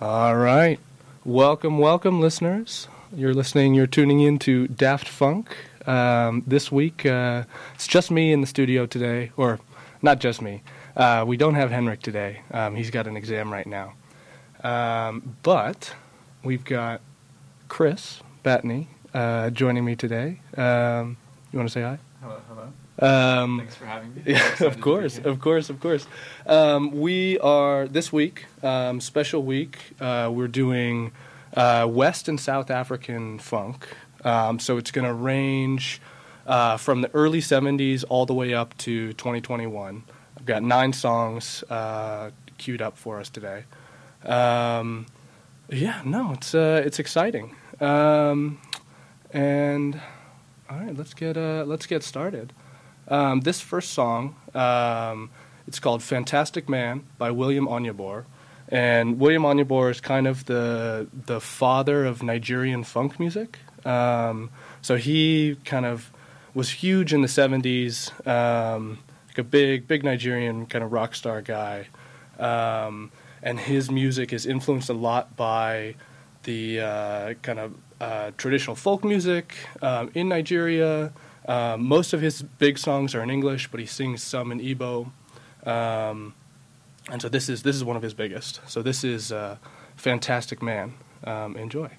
All right. Welcome, welcome, listeners. You're listening, you're tuning in to Daft Funk. Um, this week, uh, it's just me in the studio today, or not just me. Uh, we don't have Henrik today. Um, he's got an exam right now. Um, but we've got Chris Battany uh, joining me today. Um, you want to say hi? Hello, hello. Um, Thanks for having me. yeah, of course, of course, of course. Um, we are this week, um, special week. Uh, we're doing uh, West and South African funk. Um, so it's going to range uh, from the early '70s all the way up to 2021. I've got nine songs uh, queued up for us today. Um, yeah, no, it's uh, it's exciting. Um, and all right, let's get uh, let's get started. Um, this first song, um, it's called "Fantastic Man" by William Onyeabor, and William Onyeabor is kind of the the father of Nigerian funk music. Um, so he kind of was huge in the '70s, um, like a big big Nigerian kind of rock star guy, um, and his music is influenced a lot by the uh, kind of uh, traditional folk music um, in Nigeria. Um, most of his big songs are in English, but he sings some in Igbo. Um, and so this is this is one of his biggest. So this is uh, "Fantastic Man." Um, enjoy.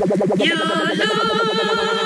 You look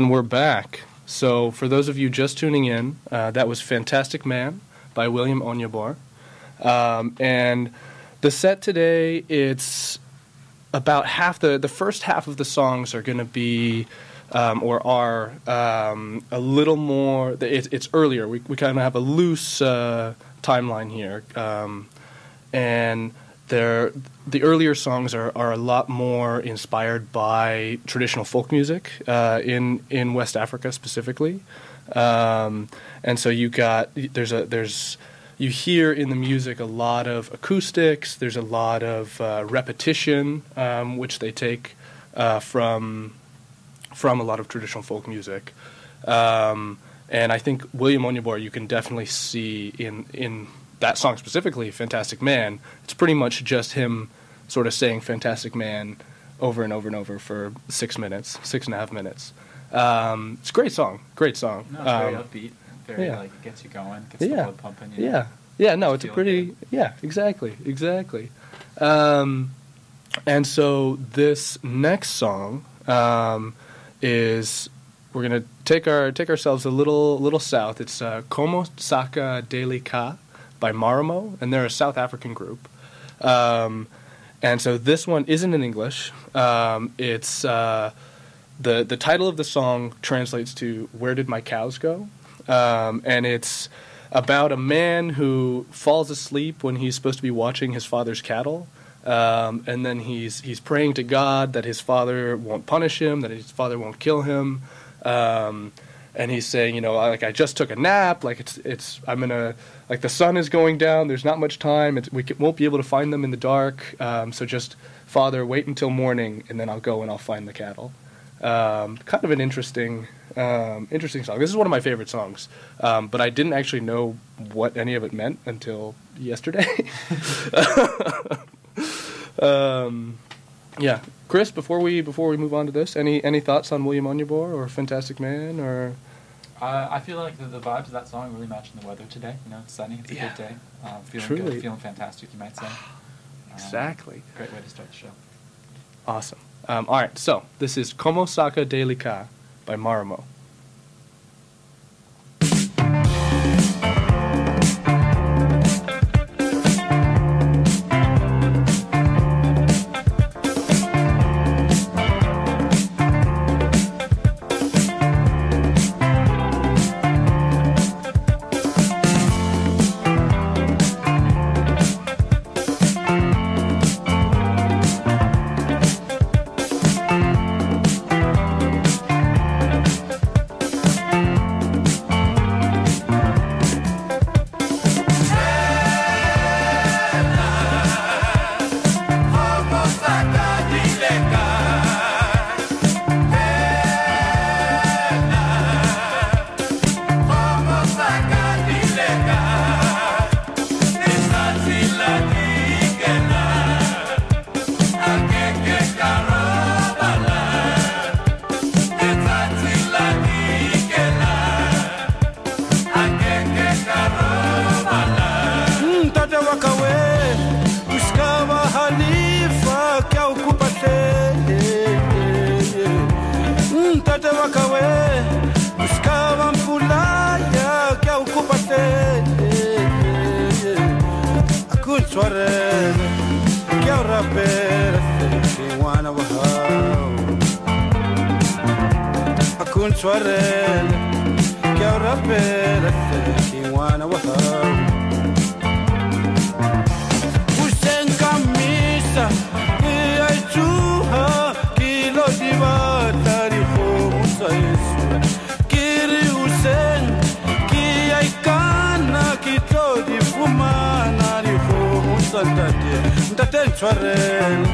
and we're back. So, for those of you just tuning in, uh, that was Fantastic Man by William Onyeabor. Um, and the set today, it's about half the, the first half of the songs are going to be, um, or are, um, a little more, it, it's earlier. We, we kind of have a loose uh, timeline here. Um, and they're, the earlier songs are, are a lot more inspired by traditional folk music uh, in in West Africa specifically, um, and so you got there's a there's you hear in the music a lot of acoustics. There's a lot of uh, repetition, um, which they take uh, from from a lot of traditional folk music. Um, and I think William Onyeabor, you can definitely see in in that song specifically, "Fantastic Man." It's pretty much just him sort of saying "Fantastic Man" over and over and over for six minutes, six and a half minutes. Um, it's a great song, great song. No, it's very Um, upbeat. Very yeah. like gets you going, gets the yeah, blood pumping. You know? yeah, yeah. No, it's a pretty. good. Yeah, exactly, exactly. Um, and so this next song um, is we're gonna take our take ourselves a little little south. It's uh, Como Saka Deli Ka by Maramo, and they're a South African group. Um, and so this one isn't in English. Um, it's uh, the the title of the song translates to "Where Did My Cows Go," um, and it's about a man who falls asleep when he's supposed to be watching his father's cattle, um, and then he's he's praying to God that his father won't punish him, that his father won't kill him, um, and he's saying, you know, like I just took a nap, like it's it's I'm gonna like the sun is going down, there's not much time, it's, we c- won't be able to find them in the dark, um, so just Father, wait until morning, and then I'll go and I'll find the cattle. Um, kind of an interesting, um, interesting song. This is one of my favorite songs, um, but I didn't actually know what any of it meant until yesterday. um, Yeah, Chris. Before we before we move on to this, any any thoughts on William Onyeabor or Fantastic Man or? Uh, I feel like the, the vibes of that song really matching the weather today. You know, it's sunny. It's a Yeah. good day. Um, feeling Truly. good. Feeling fantastic, you might say. Um, Exactly. Great way to start the show. Awesome. Um, all right, so this is Como Saka Delica by Marimo. Kya urapere ki wana wahau Akunsware kya urapere ki wana wahau usenkamisa ntate ntate ntshwarele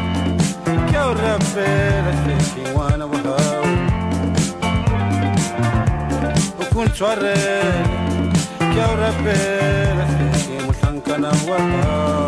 kya urapela sekiwana wahau ukuntshwarele kya urapela sekimuhlankana wahau mtate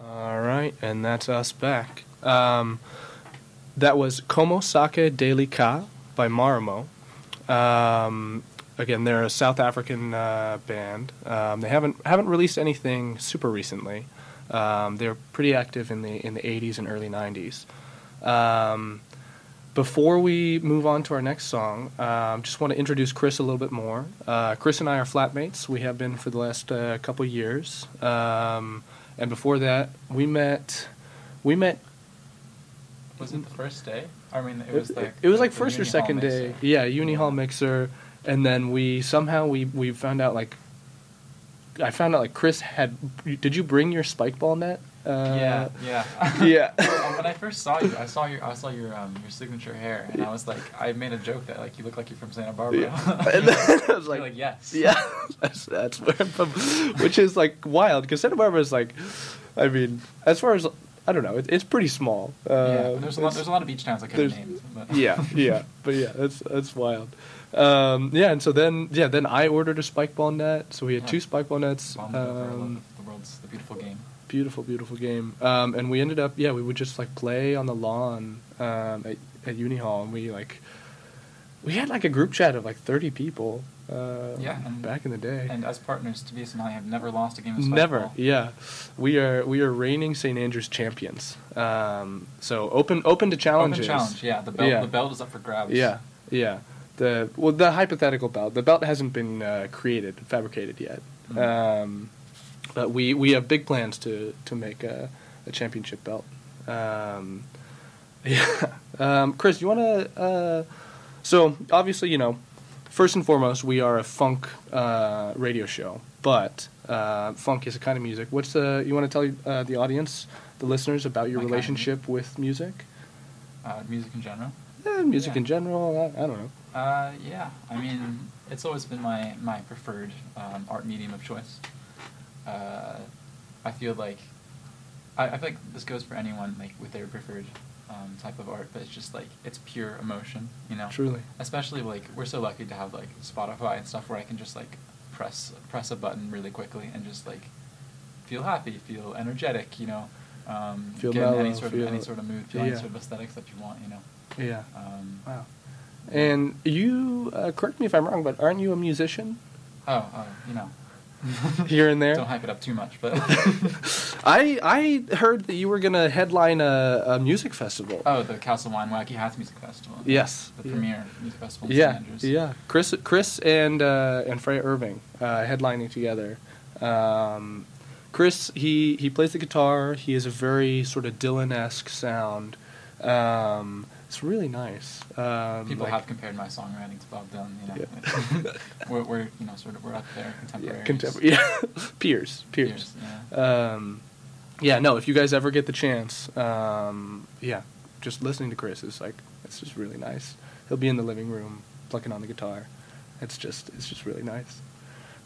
All right, and that's us back. Um, that was Como Sake Delica by Marimo. Um, again, they're a South African uh, band. Um, they haven't haven't released anything super recently. Um, they're pretty active in the in the 80s and early 90s. Um, before we move on to our next song, um, just want to introduce Chris a little bit more. Uh, Chris and I are flatmates. We have been for the last uh, couple years. Um, and before that, we met. We met. Was it the first day? I mean, it was like it was like first or second day. mixer. Yeah, Uni Hall mixer, and then we somehow we we found out like I found out like Chris had. Did you bring your spike ball net? Uh, yeah, yeah. yeah. When I first saw you, I saw your I saw your um your signature hair, and I was like, I made a joke that like you look like you're from Santa Barbara. Yeah. And then I was like, like, yes. Yeah, that's, that's where I'm from, which is like wild because Santa Barbara is like, I mean, as far as I don't know, it, it's pretty small. Uh, yeah, there's a lot there's a lot of beach towns I could have named. But yeah, yeah, but yeah, that's that's wild. Um, yeah, and so then yeah, then I ordered a spike ball net, so we had Yeah. two spike ball nets. Over, Um, the world's the beautiful game. beautiful, beautiful game. Um, and we ended up yeah, we would just like play on the lawn um, at at Uni Hall, and we like we had like a group chat of like thirty people. Uh, Yeah, back in the day. And as partners, Tobias and I have never lost a game of spike Never, yeah. We are we are reigning St Andrews champions. Um, so open open to challenges. Open challenge, yeah. The belt Yeah. the belt is up for grabs. Yeah, yeah. The well, the hypothetical belt. The belt hasn't been uh, created, fabricated yet. Mhm. Um, but we we have big plans to to make a, a championship belt. Um, yeah. Um, Chris, you want to? Uh, so obviously, you know, first and foremost, we are a funk uh, radio show, but uh, funk is a kind of music. What's the? You want to tell uh, the audience, the listeners, about your My relationship with music? Uh, music in general. Eh, music Yeah. in general. I, I don't know. Uh, yeah, I mean, it's always been my, my preferred um, art medium of choice. Uh, I feel like, I, I feel like this goes for anyone like with their preferred um, type of art, but it's just like it's pure emotion, you know. Truly. Especially like we're so lucky to have like Spotify and stuff where I can just like press press a button really quickly and just like feel happy, feel energetic, you know. Um, Feel get in any sort of any sort of mood, feel any sort of aesthetics that you want, you know. Yeah. Um, Wow. And you, uh, correct me if I'm wrong, but aren't you a musician Oh, oh, you know. here and there? Don't hype it up too much, but I I heard that you were gonna headline a, a music festival. oh, the Castle Wine Wacky Hats Music Festival. Yes. the Yeah. premier music festival in yeah. Yeah. Chris, Chris, and uh, and Freya Irving uh, headlining together. Um, Chris, he he plays the guitar. He has a very sort of Dylan-esque sound. Um, it's really nice. Um, People like- have compared my songwriting to Bob Dylan. You know, Yeah. we're, we're you know sort of we're up there yeah, contemporaries. yeah, peers, peers. Peers, yeah. Um, yeah, no. If you guys ever get the chance, um, yeah, just listening to Chris is like it's just really nice. He'll be in the living room plucking on the guitar. It's just it's just really nice.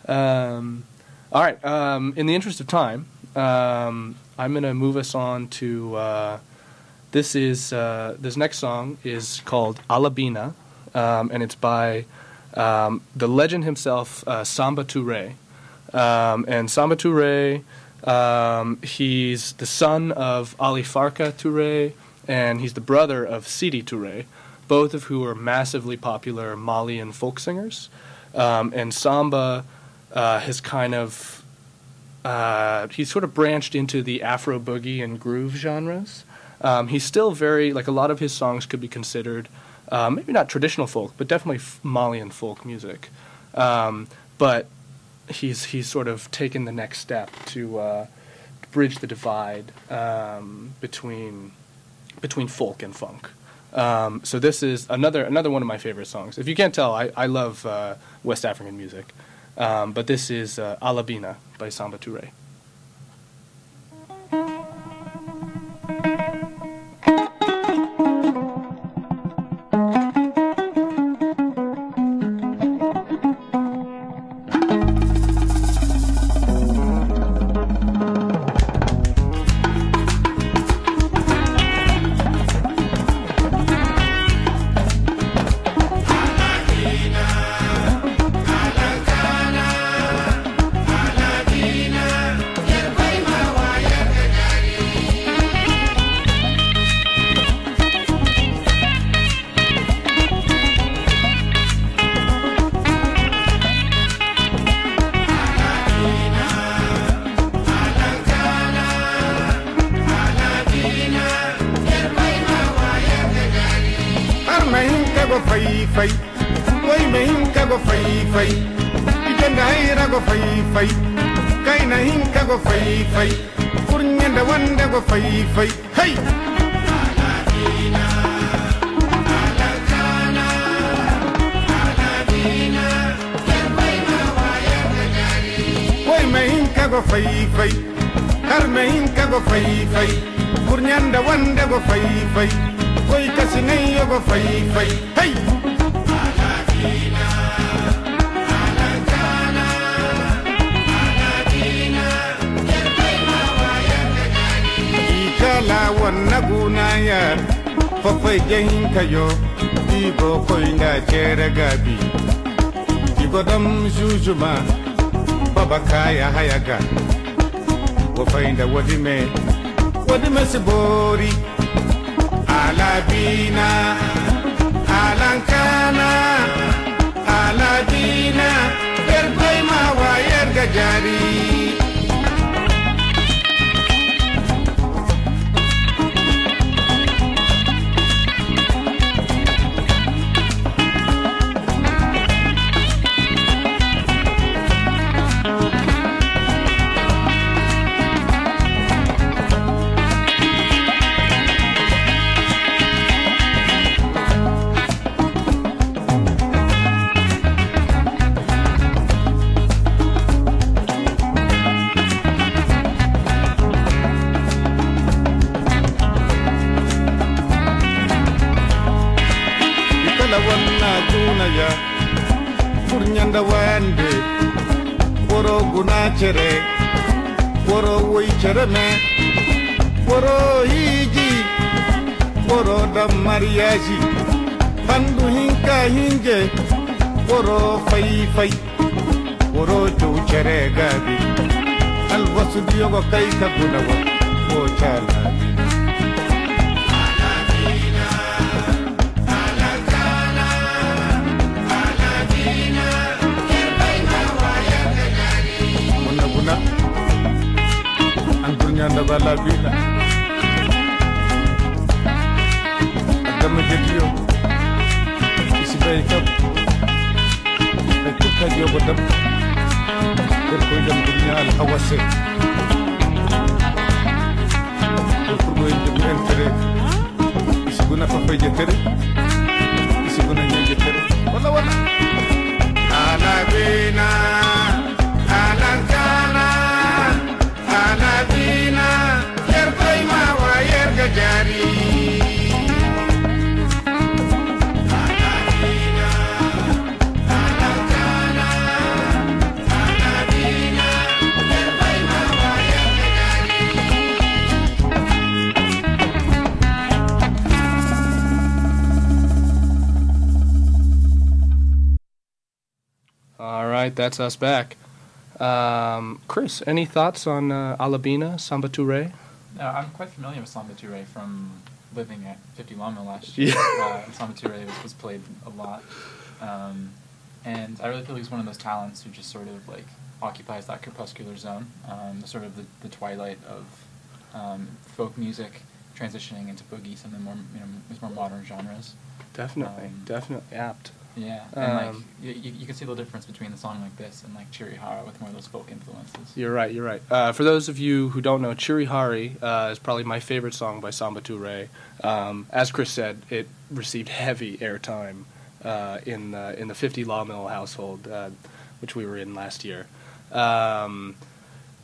Um, all right. Um, in the interest of time, um, I'm gonna move us on to uh, this is uh, this next song is called Alabina, um, and it's by um, the legend himself, uh, Samba Touré. Um, and Samba Touré, um, he's the son of Ali Farka Touré, and he's the brother of Sidi Touré, both of who are massively popular Malian folk singers. Um, and Samba uh, has kind of uh, he's sort of branched into the Afro boogie and groove genres. Um, he's still very like a lot of his songs could be considered uh, maybe not traditional folk, but definitely f- Malian folk music. Um, but he's he's sort of taken the next step to uh, bridge the divide um, between between folk and funk. Um, so this is another another one of my favorite songs. If you can't tell, I, I love uh, West African music. Um, but this is uh, Alabina by Samba Touré. Hayaga wafainda wadime wadime sibori alabina alankana. Alabina erkoy ma wayar woy chere me woro hiji woro dam mariaji bandu hinka hinje woro fay fay woro jow chere gabi alwasu diyogo kay ka guna wa o Ang dunya na balabina Agama jetiyo Isi bay kap Ay kuka diyo badam Berkoy dam dunya al entere that's us back. Um, Chris, any thoughts on uh, Alabina, Samba Touré? Uh, I'm quite familiar with Samba Touré from living at 50 Lama last year. Yeah. Uh, Samba Touré was, was played a lot. Um, and I really feel he's one of those talents who just sort of like occupies that crepuscular zone, um, the sort of the, the twilight of um, folk music transitioning into boogie, some of the more you know more modern genres. Definitely, Um, definitely apt. Yeah, and like Um, you, you you can see the difference between a song like this and like Chirihara with more of those folk influences. You're right. You're right. Uh, for those of you who don't know, Chirihari uh, is probably my favorite song by Samba Touré. Um, as Chris said, it received heavy airtime uh, in the in the 50 Law Mill household, uh, which we were in last year. Um,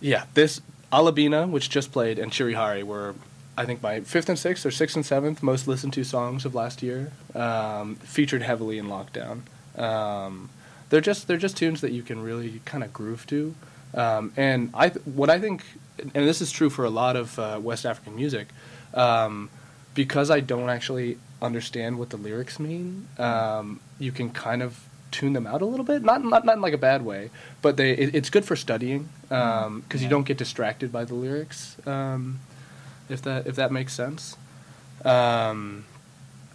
yeah, this Alabina, which just played, and Chirihari were, I think, my fifth and sixth or sixth and seventh most listened to songs of last year. Um, featured heavily in lockdown. Um, they're just they're just tunes that you can really kind of groove to. Um, and I what I think, and this is true for a lot of uh, West African music, um, because I don't actually understand what the lyrics mean. Um, you can kind of tune them out a little bit, not not, not in like a bad way, but they it, it's good for studying because you Yeah. don't get distracted by the lyrics. Um, if that if that makes sense. Um,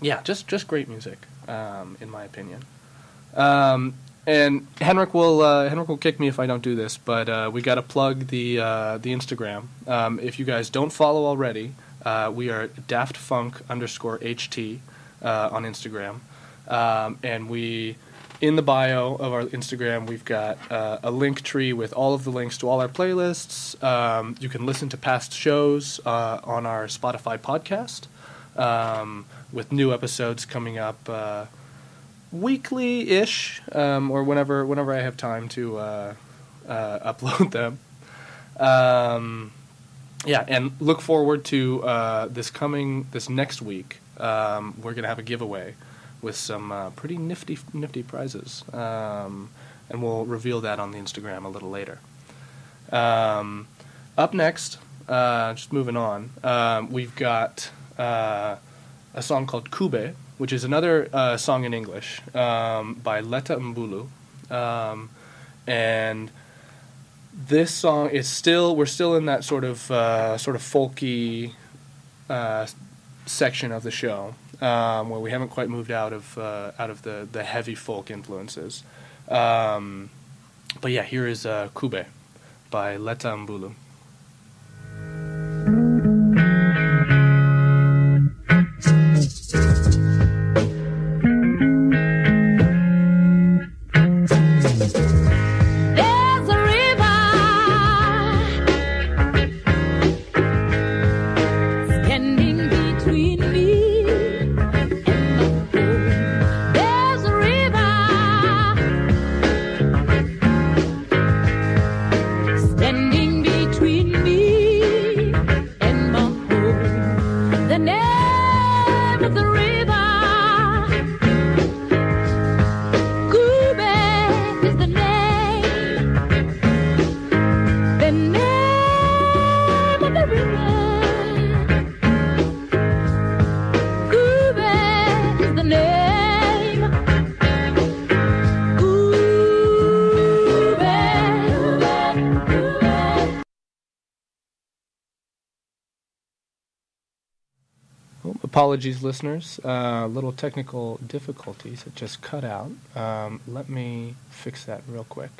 yeah, just just great music, um, in my opinion. Um, and Henrik will uh, Henrik will kick me if I don't do this, but uh, we got to plug the uh, the Instagram. Um, if you guys don't follow already, uh, we are Daft Funk underscore ht uh, on Instagram, um, and we in the bio of our Instagram we've got uh, a link tree with all of the links to all our playlists. Um, you can listen to past shows uh, on our Spotify podcast um, with new episodes coming up. Uh, weekly ish, um, or whenever whenever I have time to uh, uh, upload them. Um, yeah, and look forward to uh, this coming this next week. Um, we're gonna have a giveaway with some uh, pretty nifty nifty prizes, um, and we'll reveal that on the Instagram a little later. Um, up next, uh, just moving on, um, we've got uh, a song called Kube, which is another uh, song in English um, by Letta Mbulu, um, and this song is still we're still in that sort of uh, sort of folky uh, section of the show um, where we haven't quite moved out of uh, out of the the heavy folk influences. Um, but yeah, here is uh, Kube by Letta Mbulu. Apologies, listeners. Uh, little technical difficulties. It just cut out. Um, let me fix that real quick.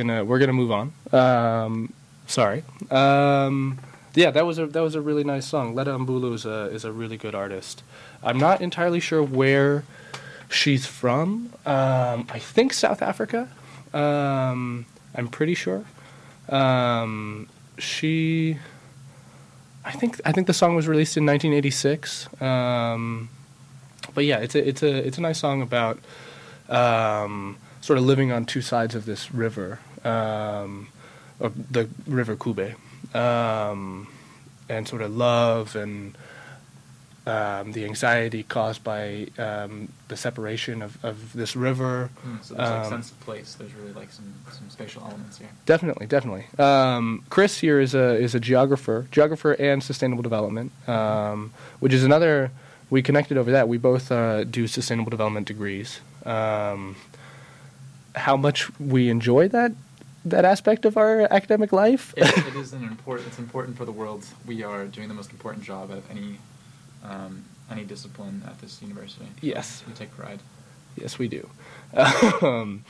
Gonna we're gonna move on. Um, sorry. Um, yeah, that was a that was a really nice song. Letta Mbulu is a is a really good artist. I'm not entirely sure where she's from. Um, I think South Africa. Um, I'm pretty sure. Um, she. I think I think the song was released in 1986. Um, but yeah, it's a it's a it's a nice song about um, sort of living on two sides of this river, um, of the river Kube, um, and sort of love and um, the anxiety caused by um, the separation of, of this river. Mm, so there's like Um, sense of place. There's really like some some spatial elements here. Definitely, definitely. Um, Chris here is a is a geographer, geographer and sustainable development, um, which is another. We connected over that. We both uh, do sustainable development degrees. Um, how much we enjoy that that aspect of our academic life. It, it is an important. It's important for the world. We are doing the most important job of any um, any discipline at this university. Yes. we take pride. Yes, we do. um,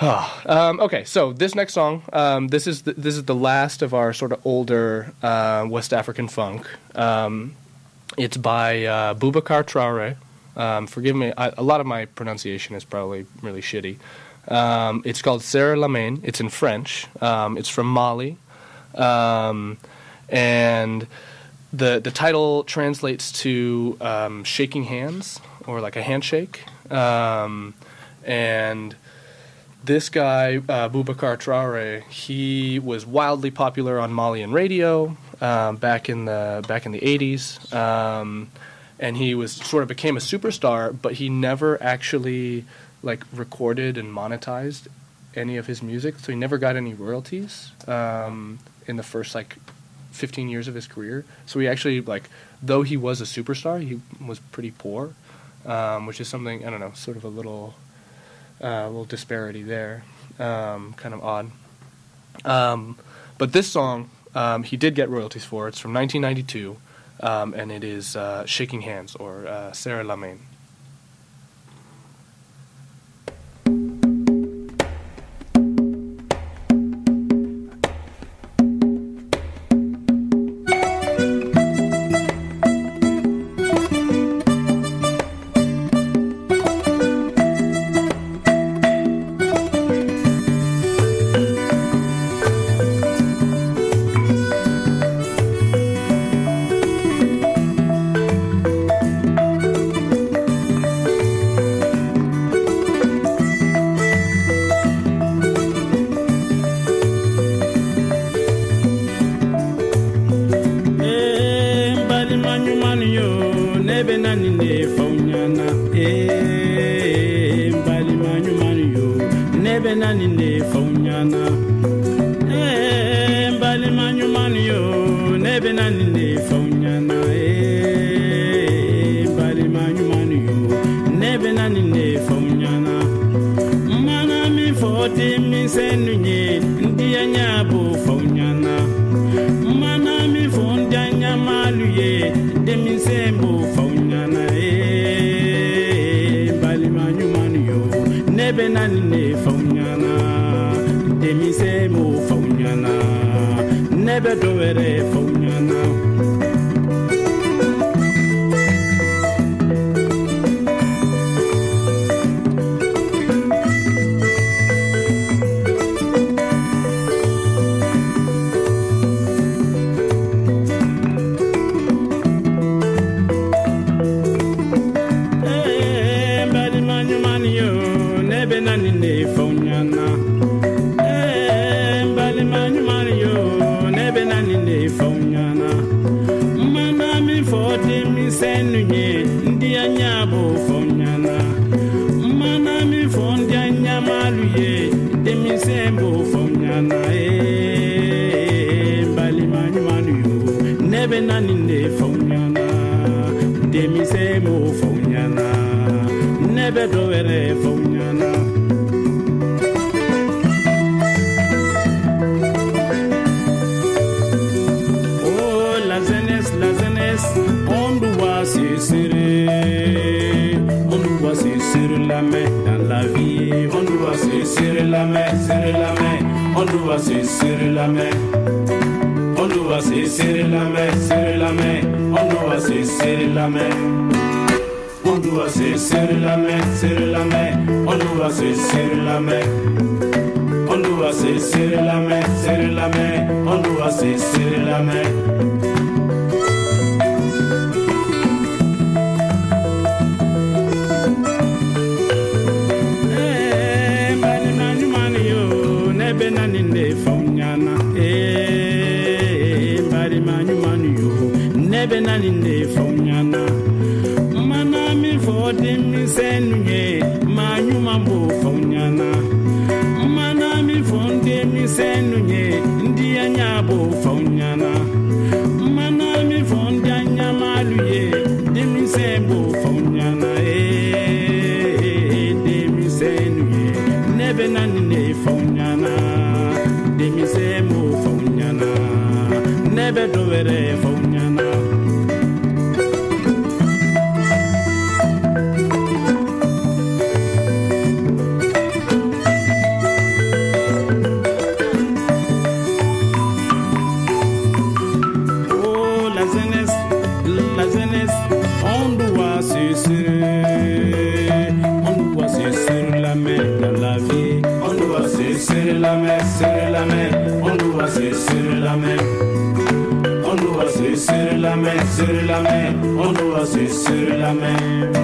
ah, um, okay, so this next song, um, this is the, this is the last of our sort of older uh, West African funk. Um, it's by uh, Boubacar Traore. Um, forgive me, I, a lot of my pronunciation is probably really shitty. Um, it's called Serre la Main. It's in French. Um, it's from Mali, um, and the the title translates to um, shaking hands or like a handshake. Um, and this guy, uh, Boubacar Traore, he was wildly popular on Malian radio um, back in the back in the 80s, um, and he was sort of became a superstar. But he never actually like recorded and monetized any of his music, so he never got any royalties um, in the first like 15 years of his career. So he actually like, though he was a superstar, he was pretty poor, um, which is something I don't know, sort of a little, uh, little disparity there, um, kind of odd. Um, but this song, um, he did get royalties for. It's from 1992. um, and it is uh, Shaking Hands or uh, Serre la Main. Se serrer la main dans la vie. On doit se serrer la main, serrer la main. On doit se serrer la main. On doit se serrer la main, serrer la main. On doit se serrer la main. On doit se serrer la main, serrer la main. On doit se serrer la main. On doit se serrer la main, serrer la main. On doit se serrer la main. Ne bɛ na nin de fɔ aw ɲɛna. mana min fɔ denmisɛnnu ye maa ɲuman b'o fɔ aw mana min fɔ n denmisɛnnu Serrer la main.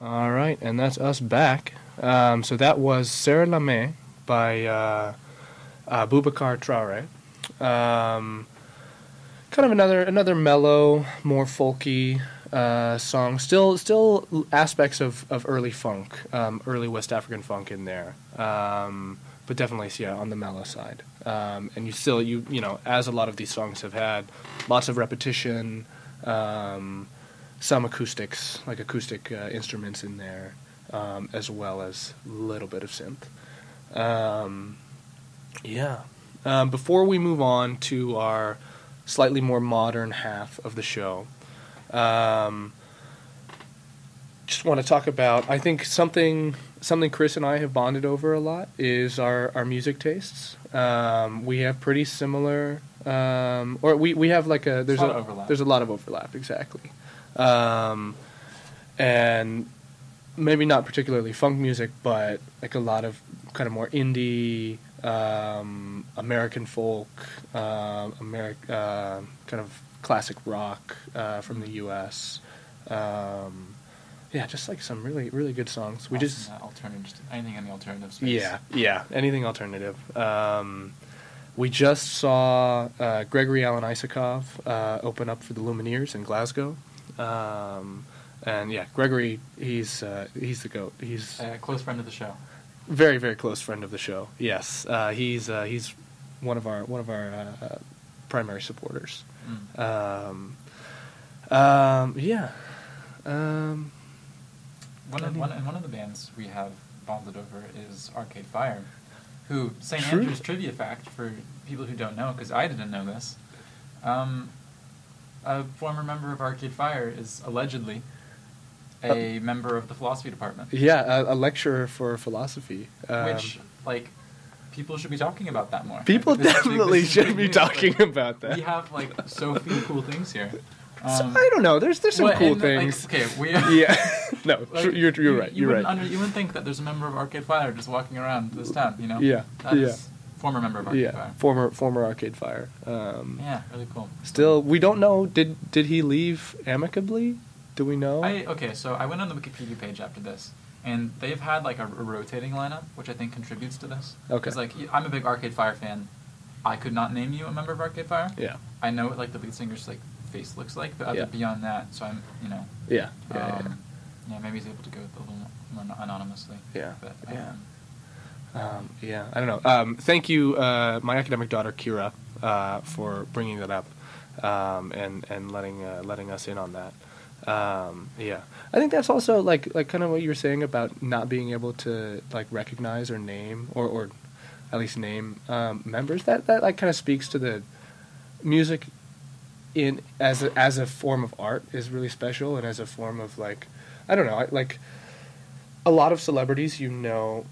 All right, and that's us back. Um, so that was Serre la Main by uh, uh, Boubacar Traore. Um, kind of another another mellow, more folky uh, song. Still, still aspects of, of early funk, um, early West African funk in there. Um, but definitely, yeah, on the mellow side. Um, and you still, you you know, as a lot of these songs have had, lots of repetition. Um, some acoustics, like acoustic uh, instruments in there, um, as well as a little bit of synth. Um, yeah. Um, before we move on to our slightly more modern half of the show, um, just want to talk about. I think something something Chris and I have bonded over a lot is our our music tastes. Um, we have pretty similar, um, or we, we have like a there's lot a of overlap. there's a lot of overlap exactly, um, and maybe not particularly funk music, but like a lot of kind of more indie, um, American folk, um Ameri- uh, kind of classic rock uh, from the U.S. Um, yeah, just like some really really good songs. We Awesome, just uh, alternative, just anything in the alternative space. yeah yeah anything alternative. Um, we just saw uh, Gregory Alan Isakov uh, open up for the Lumineers in Glasgow. Um, and yeah, Gregory, he's uh, he's the goat. He's A close friend of the show. very very close friend of the show. Yes, uh, he's uh, he's one of our one of our primary supporters. Mm. Um, um, yeah. Um, One of, one, and one of the bands we have bonded over is Arcade Fire, who St. True. Andrews trivia fact for people who don't know, because I didn't know this. Um, a former member of Arcade Fire is allegedly a member of the philosophy department, yeah, a, a lecturer for philosophy. Um, which like people should be talking about that more. people Like, this is big- definitely is should be news. talking Like, about that. We have like so few cool things here. So, Um, I don't know. There's there's some well, cool and, like, things. okay, we yeah. no, Like, you're you're you- right. You You're right. Under, you wouldn't think that there's a member of Arcade Fire just walking around this town, you know? Yeah, That yeah. former member of Arcade yeah, Fire. former former Arcade Fire. Um, Yeah, really cool. Still, we don't know. Did did he leave amicably? Do we know? I okay, so I went on the Wikipedia page after this, and they've had like a, a rotating lineup, which I think contributes to this. Okay. Because like I'm a big Arcade Fire fan. I could not name you a member of Arcade Fire. yeah, I know what like the lead singer's like face looks like, but other Yeah. beyond that, so I'm you know. yeah, yeah, um, yeah, maybe he's able to go with a little more anonymously. Yeah, But, yeah. um, Um, yeah, I don't know. Um, thank you, uh, my academic daughter Kira, uh, for bringing that up um, and and letting uh, letting us in on that. Um, yeah, I think that's also like like kind of what you were saying about not being able to like recognize or name or or at least name um, members. That that like kind of speaks to the music in as a, as a form of art is really special and as a form of like I don't know I, like a lot of celebrities you know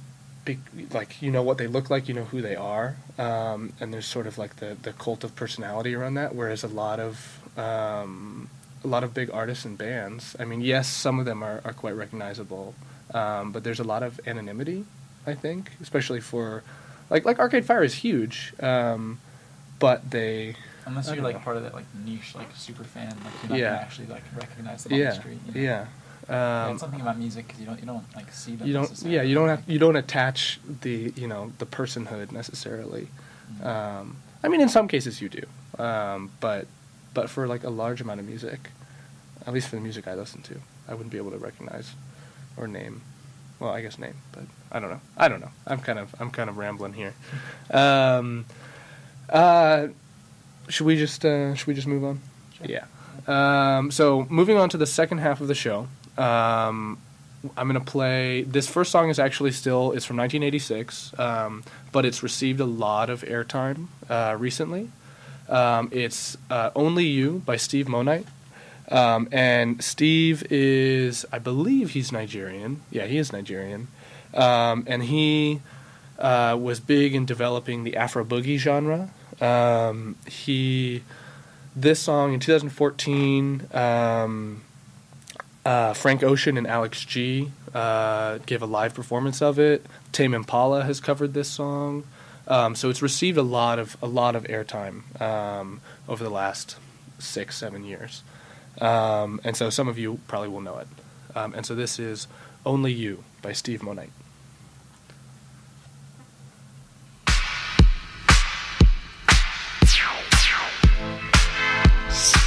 be, like you know what they look like you know who they are um, and there's sort of like the, the cult of personality around that whereas a lot of um, a lot of big artists and bands I mean yes some of them are, are quite recognizable um, but there's a lot of anonymity I think especially for like like Arcade Fire is huge um, but they Unless you're like know. part of that like niche like super fan, like you're not Yeah. gonna actually like recognize them on yeah the street. You know? yeah Yeah, um, it's something about music because you don't you don't like see them. you don't yeah you don't have you don't attach the you know the personhood necessarily Mhm. um, i mean in some cases you do um, but but for like a large amount of music at least for the music i listen to i wouldn't be able to recognize or name well i guess name but i don't know i don't know i'm kind of i'm kind of rambling here um, uh, should we just uh, should we just move on Sure. yeah um, so moving on to the second half of the show um, I'm gonna play. This first song is actually still it's from 1986, um, but it's received a lot of airtime uh, recently. Um, it's uh, "Only You" by Steve Monite, um, and Steve is, I believe, he's Nigerian. Yeah, he is Nigerian, um, and he uh, was big in developing the Afro boogie genre. Um, he this song in 2014. Uh, Frank Ocean and Alex G uh, gave a live performance of it. Tame Impala has covered this song, um, so it's received a lot of a lot of airtime um, over the last six seven years, um, and so some of you probably will know it. Um, and so this is "Only You" by Steve Monite.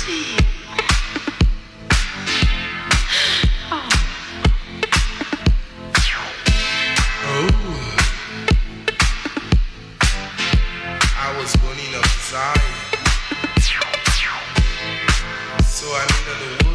I desire. So I needed a woman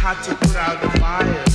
had to put out the fire.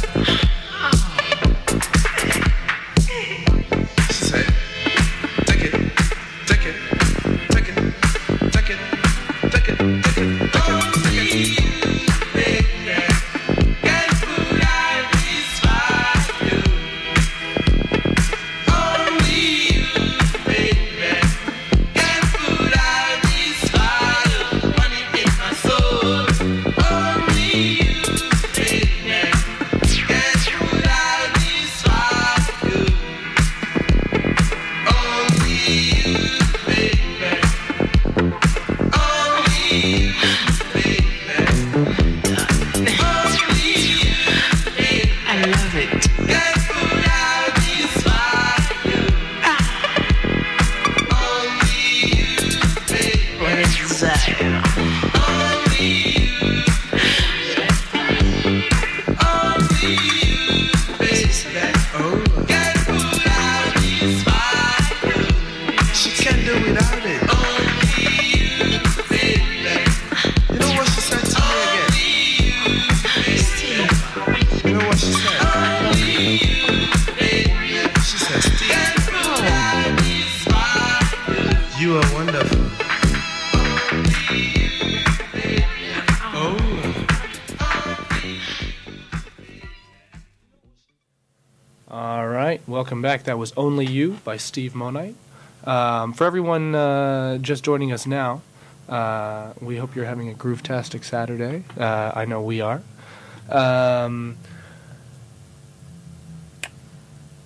That was Only You by Steve Monite. Um, for everyone uh, just joining us now, uh, we hope you're having a groove-tastic Saturday. Uh, I know we are. Um,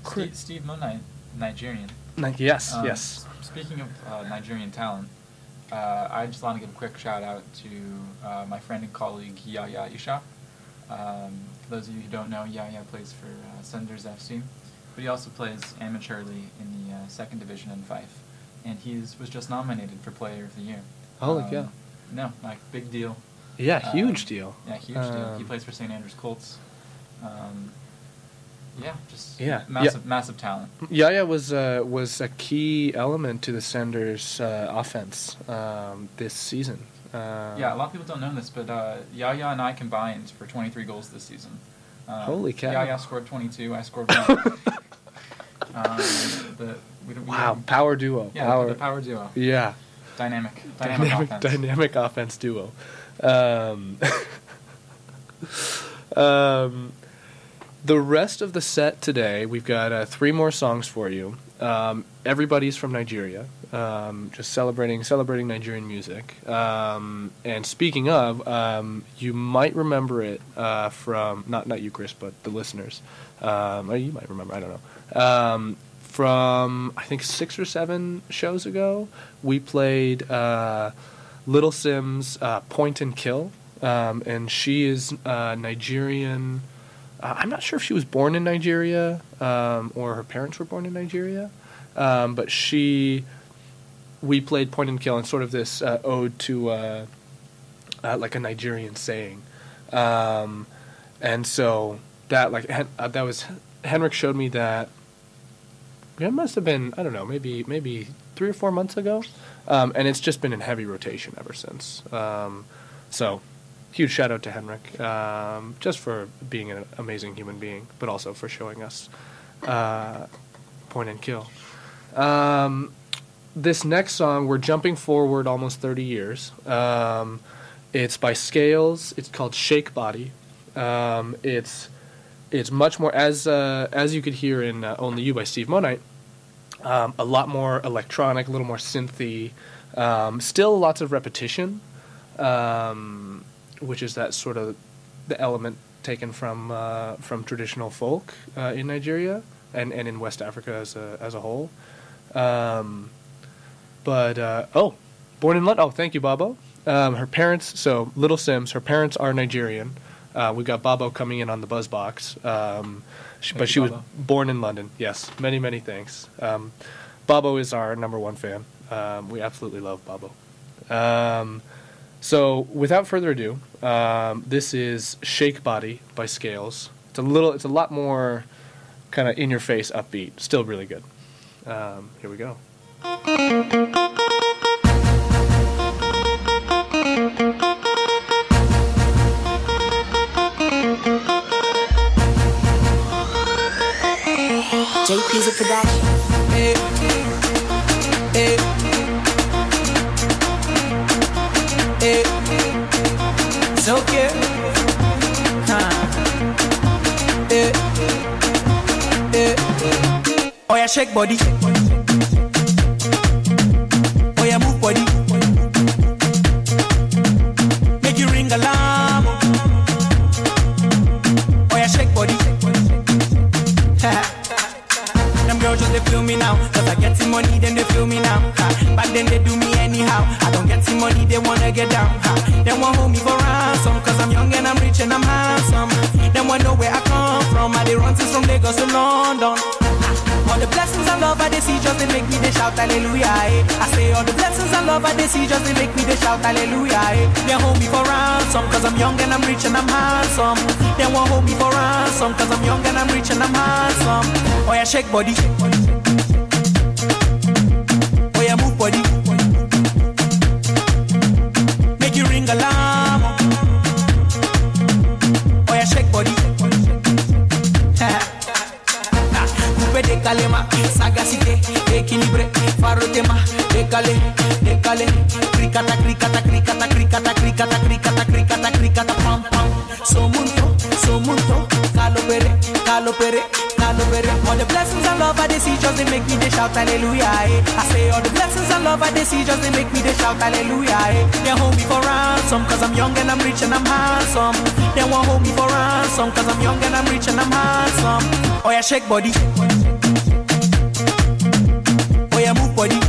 Steve, Steve Monite, Nigerian. Ni- yes, Um, yes. Speaking of uh, Nigerian talent, uh, I just want to give a quick shout out to uh, my friend and colleague Yaya Isha. Um, for those of you who don't know, Yaya plays for uh, Senders FC, but he also plays amateurly in the uh, second division in Fife, and he was just nominated for Player of the Year. Holy Um, cow. No, like big deal. Yeah, Um, huge deal. Yeah, huge deal. He Um, plays for St. Andrews Colts. Um, yeah, just Yeah, massive, yeah. massive talent. Yaya was uh, was a key element to the Senders uh, offense um, this season. Uh, Yeah, a lot of people don't know this, but uh, Yaya and I combined for 23 goals this season. Um, Holy cow. Yaya scored 22, I scored one. Um, the, we, Wow, power duo. Yeah, power. the power duo. Yeah. Dynamic. Dynamic, dynamic, offense. dynamic offense duo. Um, um, the rest of the set today, we've got uh, three more songs for you. Um, everybody's from Nigeria, um, just celebrating celebrating Nigerian music. Um, and speaking of, um, you might remember it uh, from not not you, Chris, but the listeners. Um, or you might remember. I don't know. Um, from I think six or seven shows ago, we played uh, Little Simz uh, Point and Kill, um, and she is uh, Nigerian. Uh, I'm not sure if she was born in Nigeria um, or her parents were born in Nigeria, um, but she. We played Point and Kill and sort of this uh, ode to like a Nigerian saying, um, and so that like that was Henrik showed me that. It must have been I don't know maybe maybe three or four months ago, um, and it's just been in heavy rotation ever since. Um, so, huge shout out to Henrik, um, just for being an amazing human being, but also for showing us uh, Point and Kill. Um, this next song, we're jumping forward almost 30 years. Um, it's by Skales. It's called Shake Body. Um, it's it's much more as uh, as you could hear in uh, Only You by Steve Monite. Um, a lot more electronic, a little more synthy. Um, still lots of repetition, um, which is that sort of the element taken from uh, from traditional folk uh, in Nigeria and, and in West Africa as a as a whole. Um, but uh, oh, born in London. Oh, thank you, Babo. Um, her parents. So Little Simz. Her parents are Nigerian. Uh, we got Babo coming in on the buzz box. Um, she, but Thank she you, was born in London. Yes, many many thanks. Um, Babo is our number one fan. Um, we absolutely love Babo. Um, so without further ado, um, this is Shake Body by Skales. It's a little. It's a lot more kind of in your face, upbeat. Still really good. Um, here we go. JP's a production. Okay. Huh. Hey. Hey. Oh yeah, shake body. Shake body. Feel me now. Cause I get some money, then they feel me now. Ha. Back then they do me anyhow. I don't get some money, they wanna get down. Ha. They want hold me for ransom. Cause I'm young and I'm rich and I'm handsome. They want know where I come from. I they run things from Lagos to London. All the blessings and love I they see just they make me they shout hallelujah. Eh. I say all the blessings and love I they see just they make me they shout hallelujah. Eh. They hold me for ransom cause I'm young and I'm rich and I'm handsome. They want hold me for ransom cause I'm young and I'm rich and I'm handsome. Oh yeah, shake body. Oh décalé, décalé, cricata, cricata, cricata, cricata, cricata, cricata, cricata, cricata, pam, pam. Somunto, somunto, calopere, calopere, calopere. All the blessings and love I they see just they make me they shout hallelujah. Eh. I say all the blessings and love I they see just they make me they shout hallelujah. Eh. They hold me for ransom cause I'm young and I'm rich and I'm handsome. They won't hold me for ransom cause I'm young and I'm rich and I'm handsome. Oh yeah, shake body. Oh yeah, move body.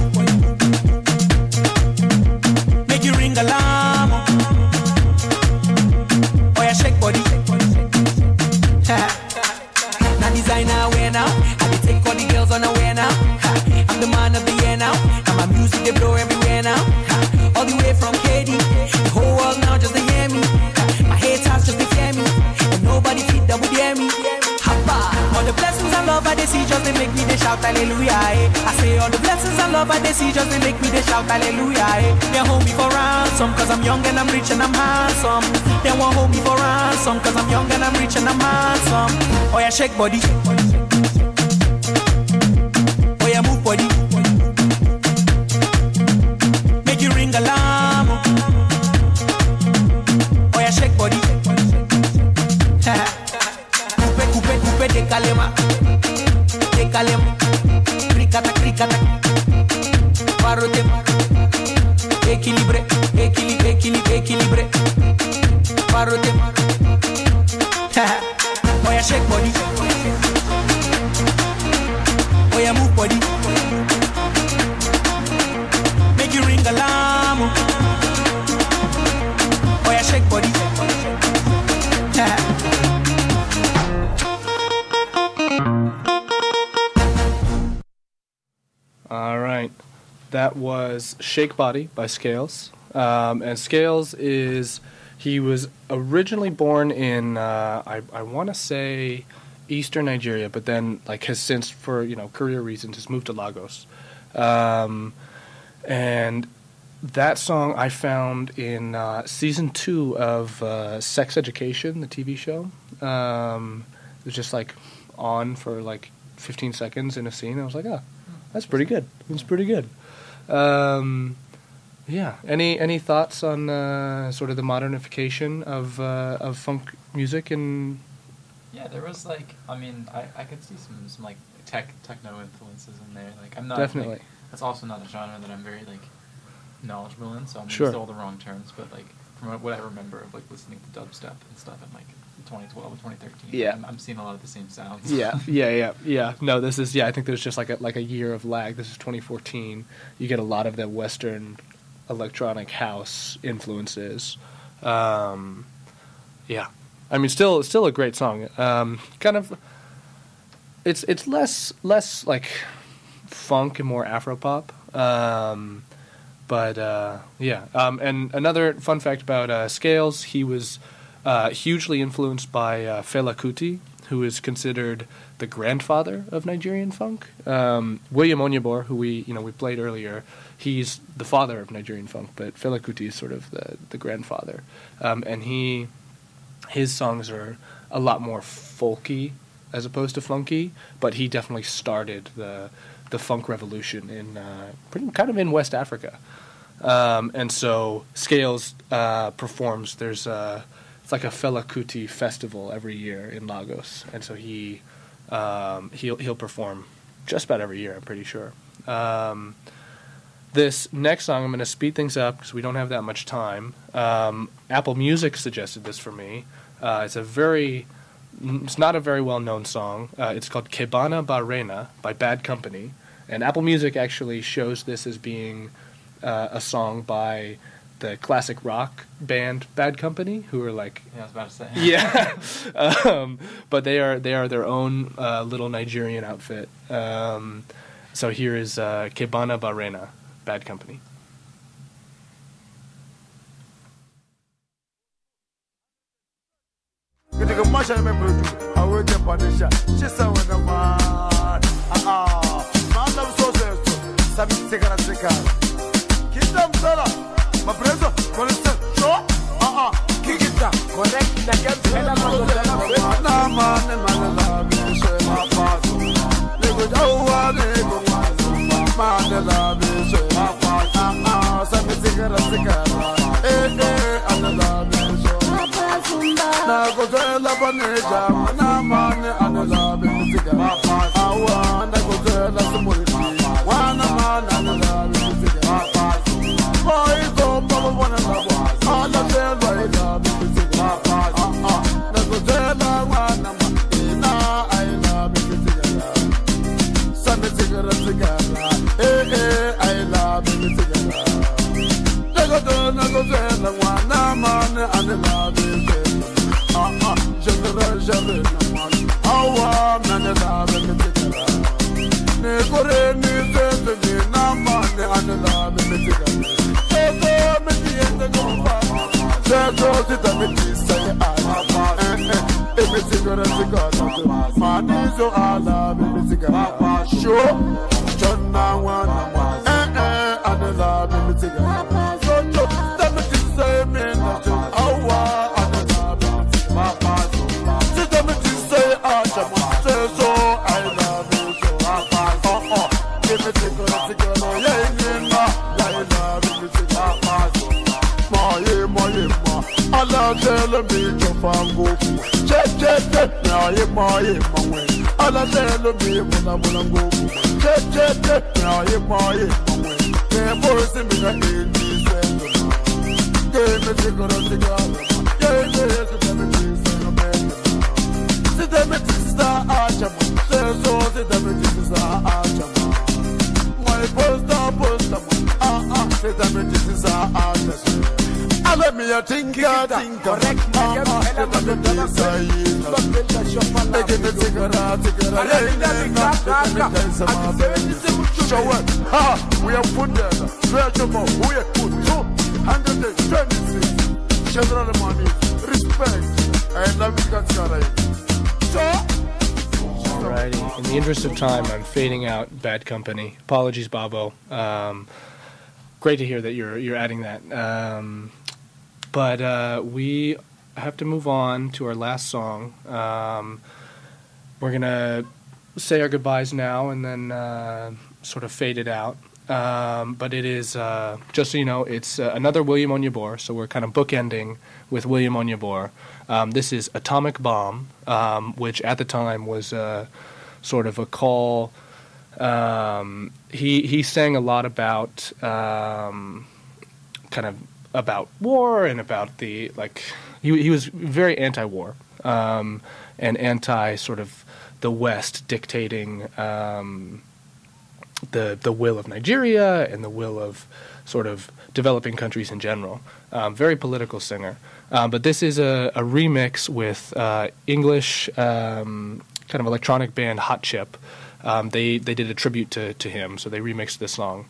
I'm young and I'm rich and I'm handsome. They won't hold me for ransom cause I'm young and I'm rich and I'm handsome. Oh yeah, shake body. Oh yeah, move body. That was Shake Body by Skales. Um, and Skales is, he was originally born in, uh, I, I want to say eastern Nigeria, but then like has since, for, you know, career reasons, has moved to Lagos. Um, and that song I found in uh, season two of uh, Sex Education, the TV show. Um, it was just like on for like 15 seconds in a scene. I was like, oh, that's pretty good. That's pretty good. Um, yeah. Any any thoughts on uh, sort of the modernification of uh, of funk music and Yeah, there was like, I mean, I, I could see some, some like tech techno influences in there. Like, I'm not Definitely. Like, that's also not a genre that I'm very like knowledgeable in, so I'm Sure. using all the wrong terms. But like, from what- I remember of like listening to dubstep and stuff in like 2012 and 2013, Yeah. I'm, I'm seeing a lot of the same sounds. yeah, yeah, yeah, yeah. No, this is yeah. I think there's just like a like a year of lag. This is 2014. You get a lot of the Western electronic house influences. Um, yeah, I mean, still still a great song. Um, kind of, it's it's less less like funk and more Afropop. Um, but uh, yeah, um, and another fun fact about uh, Skales, he was uh, hugely influenced by uh, Fela Kuti, who is considered the grandfather of Nigerian funk. Um, William Onyeabor, who we you know we played earlier, he's the father of Nigerian funk, but Fela Kuti is sort of the the grandfather, um, and he his songs are a lot more folky as opposed to funky, but he definitely started the the funk revolution in uh, pretty kind of in West Africa. Um, and so Skales uh, performs. There's a, it's like a Fela Kuti festival every year in Lagos, and so he um, he'll he'll perform just about every year. I'm pretty sure. Um, this next song, I'm going to speed things up because we don't have that much time. Um, Apple Music suggested this for me. Uh, it's a very, it's not a very well known song. Uh, it's called Kebana Barena by Bad Company. And Apple Music actually shows this as being uh, a song by the classic rock band Bad Company, who are like Yeah, I was about to say. yeah, um, but they are they are their own uh, little Nigerian outfit. Um, so here is uh, Kebana Barena, Bad Company. Ma preso con il stesso Ah ah. Chi chi da Corretti da che bella la te la fai Na la ne la ne la mi se la passo la go la wa la go la so la ne la mi la ma la Ah la Sa la sigara la Eh, eh la Ana la mi la ma la Na la te la pa la ja la ma la ana la mi ah, la Ma la Ah la Na la te la se mo ala tela Sego sita me tisa ye ala Eh eh E me sigara sigara Manizo ala bimisiga Sho Jonna wana Eh eh ane la bimisiga So chofangu Che che che Maye maye mawe Ala tele mi muna muna ngugu Che che che Maye maye mawe Ne bosi mi na sendo ma. Ge me sigara sigara ma. Ye ye ye se me tisa no bende ma. Se de me tisa acha ma. Se so se de me acha ma. My ma. Ah ah Se de me acha ma Ale mi ya tinka tinka Correct Se de me tisa yina Ege me sigara sigara Ye ye na Se de me tisa ma bende Show it Ha! We are put there. Stretch them up We are put 226 General money. Respect. I love you guys So? Alrighty. In the interest of time, I'm fading out Bad Company. Apologies, Bobo. Um, great to hear that you're you're adding that. Um, but uh, we have to move on to our last song. Um, we're gonna say our goodbyes now and then uh, sort of fade it out. Um, but it is uh, just so you know, it's uh, another William Onyeabor. So we're kind of bookending with William Onyeabor. Um, this is Atomic Bomb, um, which at the time was uh, sort of a call. Um, he he sang a lot about um, kind of about war and about the like. He he was very anti-war um, and anti sort of the West dictating. Um, the the will of Nigeria and the will of sort of developing countries in general. Um, very political singer, um, but this is a, a remix with uh, English um, kind of electronic band Hot Chip. Um, they they did a tribute to to him, so they remixed this song.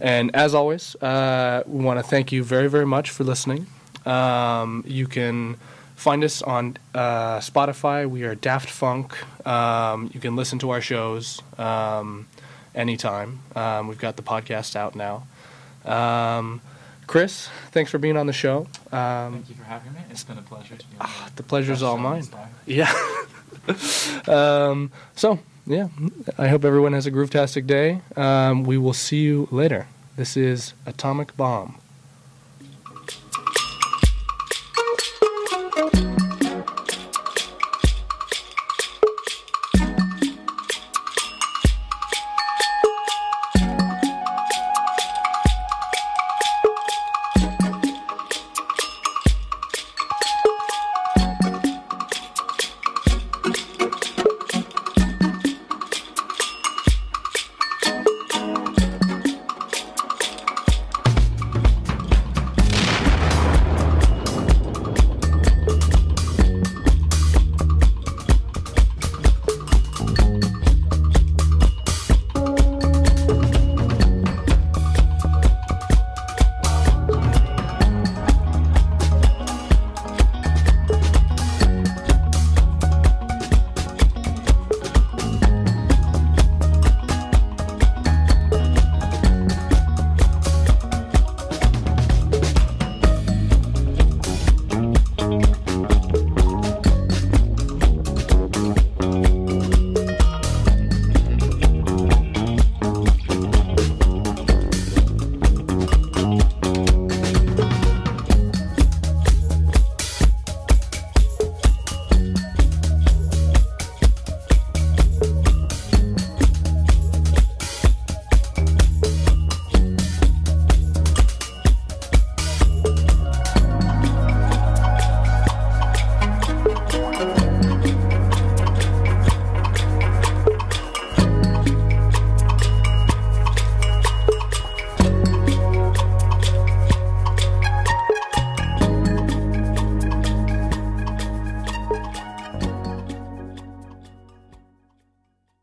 And as always, uh, we want to thank you very very much for listening. Um, you can find us on uh, Spotify. We are Daft Funk. Um, you can listen to our shows um, anytime. Um, we've got the podcast out now. Um, Chris, thanks for being on the show. Um, Thank you for having me. It's been a pleasure to be on the the pleasure's all mine. Yeah. um, so, yeah, I hope everyone has a groove-tastic day. Um, we will see you later. This is Atomic Bomb.